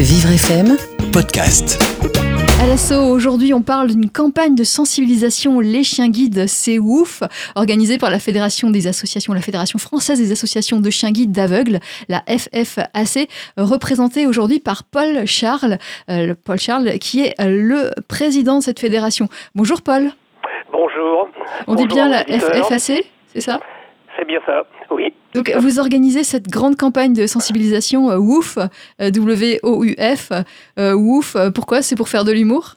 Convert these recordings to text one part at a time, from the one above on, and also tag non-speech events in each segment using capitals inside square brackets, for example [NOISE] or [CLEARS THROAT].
Vivre FM Podcast. À l'assaut, aujourd'hui, on parle d'une campagne de sensibilisation Les Chiens Guides, c'est ouf, organisée par la Fédération des associations, la Fédération française des associations de chiens guides d'aveugles, la FFAC, représentée aujourd'hui par Paul Charles, euh, Paul Charles, qui est le président de cette fédération. Bonjour Paul. Bonjour. On dit bien la FFAC, c'est ça? C'est bien ça, oui. Donc, vous organisez cette grande campagne de sensibilisation euh, WOOF, euh, W-O-U-F. Euh, WOOF, pourquoi? C'est pour faire de l'humour?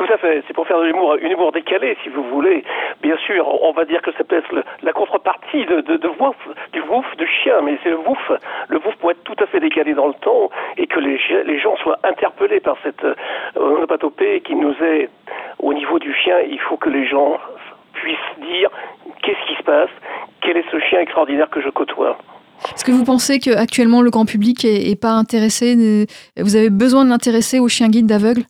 Tout à fait, c'est pour faire de l'humour, une humour décalé, si vous voulez. Bien sûr, on va dire que ça peut être la contrepartie de, wouf, du wouf chien, mais c'est le wouf. Le wouf pour être tout à fait décalé dans le temps et que les, gens soient interpellés par cette euh, onomatopée qui nous est au niveau du chien. Il faut que les gens puissent dire qu'est-ce qui se passe, quel est ce chien extraordinaire que je côtoie. Est-ce que vous pensez qu'actuellement le grand public est, pas intéressé Vous avez besoin de l'intéresser aux chiens guides d'aveugles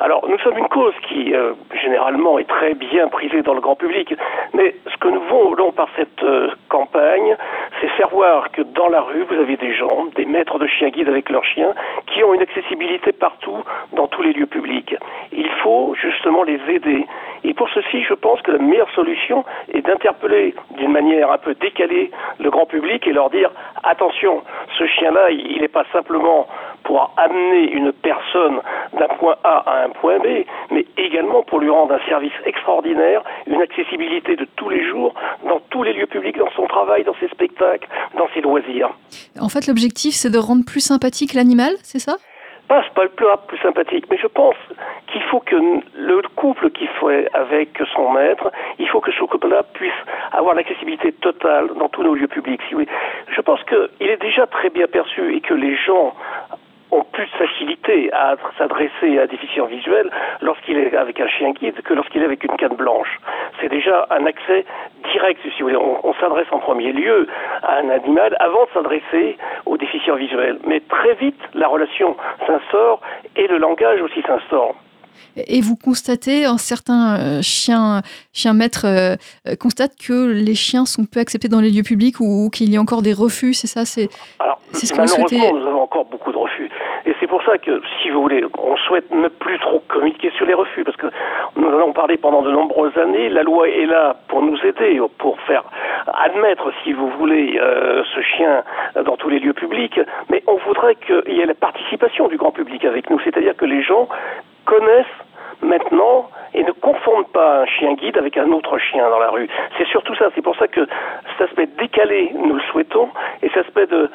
alors, nous sommes une cause qui, euh, généralement, est très bien prisée dans le grand public, mais ce que nous voulons par cette euh, campagne, c'est faire voir que dans la rue, vous avez des gens, des maîtres de chiens guides avec leurs chiens, qui ont une accessibilité partout, dans tous les lieux publics. Il faut justement les aider. Et pour ceci, je pense que la meilleure solution est d'interpeller d'une manière un peu décalée le grand public et leur dire attention, ce chien-là, il n'est pas simplement pour amener une personne d'un point A à un point B, mais également pour lui rendre un service extraordinaire, une accessibilité de tous les jours dans tous les lieux publics, dans son travail, dans ses spectacles, dans ses loisirs. En fait, l'objectif, c'est de rendre plus sympathique l'animal, c'est ça? Pas, pas le plus, sympathique, mais je pense qu'il faut que le couple qui fait avec son maître, il faut que ce couple-là puisse avoir l'accessibilité totale dans tous nos lieux publics. Si oui. Je pense qu'il est déjà très bien perçu et que les gens ont plus de facilité à s'adresser à un déficient visuel lorsqu'il est avec un chien guide que lorsqu'il est avec une canne blanche. C'est déjà un accès direct, si vous voulez. On, s'adresse en premier lieu à un animal avant de s'adresser déficients visuels. Mais très vite, la relation s'instaure et le langage aussi s'instaure. Et vous constatez, certains euh, chiens, chiens maîtres euh, euh, constatent que les chiens sont peu acceptés dans les lieux publics ou, qu'il y a encore des refus, c'est ça C'est ce que vous souhaitez nous avons encore beaucoup de refus. Et c'est pour ça que, si vous voulez, on souhaite ne plus trop communiquer sur les refus, parce que nous en avons parlé pendant de nombreuses années. La loi est là pour nous aider, pour faire admettre, si vous voulez, ce chien dans tous les lieux publics, mais on voudrait qu'il y ait la participation du grand public avec nous, c'est-à-dire que les gens connaissent maintenant et ne confondent pas un chien guide avec un autre chien dans la rue. C'est surtout ça. C'est pour ça que cet aspect décalé, nous le souhaitons, et cet aspect de,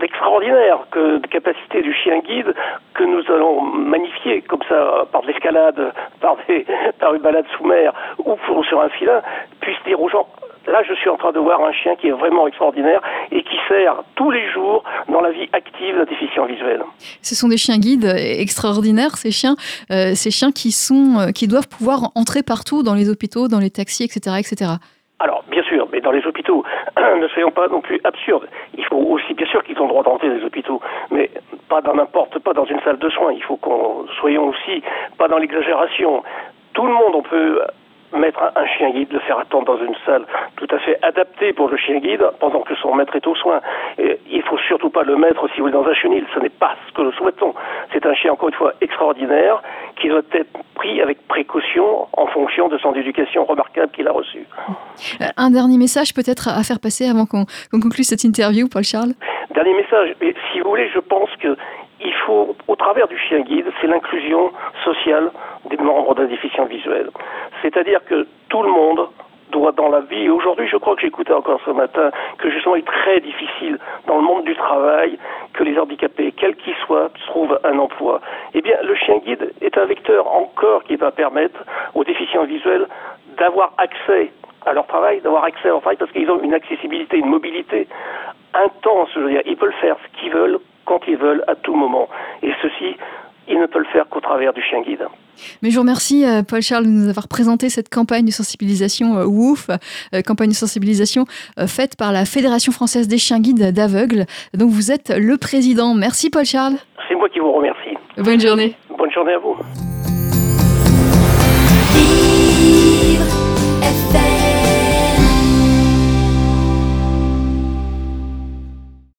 d'extraordinaire que, de capacité du chien guide que nous allons magnifier comme ça par de l'escalade, [LAUGHS] par, des, par une balade sous mer ou sur un filin, puisse dire aux gens Là, je suis en train de voir un chien qui est vraiment extraordinaire et qui sert tous les jours dans la vie active d'un déficient visuel. Ce sont des chiens guides extraordinaires, ces chiens, euh, ces chiens qui sont, euh, qui doivent pouvoir entrer partout dans les hôpitaux, dans les taxis, etc., etc. Alors, bien sûr, mais dans les hôpitaux, [CLEARS THROAT] ne soyons pas non plus absurdes. Il faut aussi, bien sûr, qu'ils ont le droit d'entrer dans les hôpitaux, mais pas dans n'importe, pas dans une salle de soins. Il faut qu'on soyons aussi pas dans l'exagération. Tout le monde, on peut mettre un chien guide, le faire attendre dans une salle tout à fait adaptée pour le chien guide pendant que son maître est aux soins. Et il faut surtout pas le mettre, si vous voulez, dans un chenil. Ce n'est pas ce que nous souhaitons. C'est un chien, encore une fois, extraordinaire qui doit être pris avec précaution en fonction de son éducation remarquable qu'il a reçue. Euh, un dernier message peut-être à faire passer avant qu'on conclue cette interview, Paul Charles? Dernier message. Si vous voulez, je pense que il faut, au travers du chien guide, c'est l'inclusion sociale des membres d'un déficient visuel. C'est-à-dire que tout le monde doit dans la vie, et aujourd'hui je crois que j'écoutais encore ce matin, que justement il est très difficile dans le monde du travail que les handicapés, quels qu'ils soient, trouvent un emploi. Eh bien, le chien guide est un vecteur encore qui va permettre aux déficients visuels d'avoir accès à leur travail, d'avoir accès à leur travail parce qu'ils ont une accessibilité, une mobilité intense. Je veux dire, ils peuvent faire ce qu'ils veulent quand ils veulent, à tout moment. Et ceci, ils ne peuvent le faire qu'au travers du chien guide. Mais je vous remercie, euh, Paul Charles, de nous avoir présenté cette campagne de sensibilisation euh, WOOF, euh, campagne de sensibilisation faite par la Fédération française des chiens guides d'aveugles. Donc vous êtes le président. Merci, Paul Charles. C'est moi qui vous remercie. Bonne journée. Bonne journée à vous.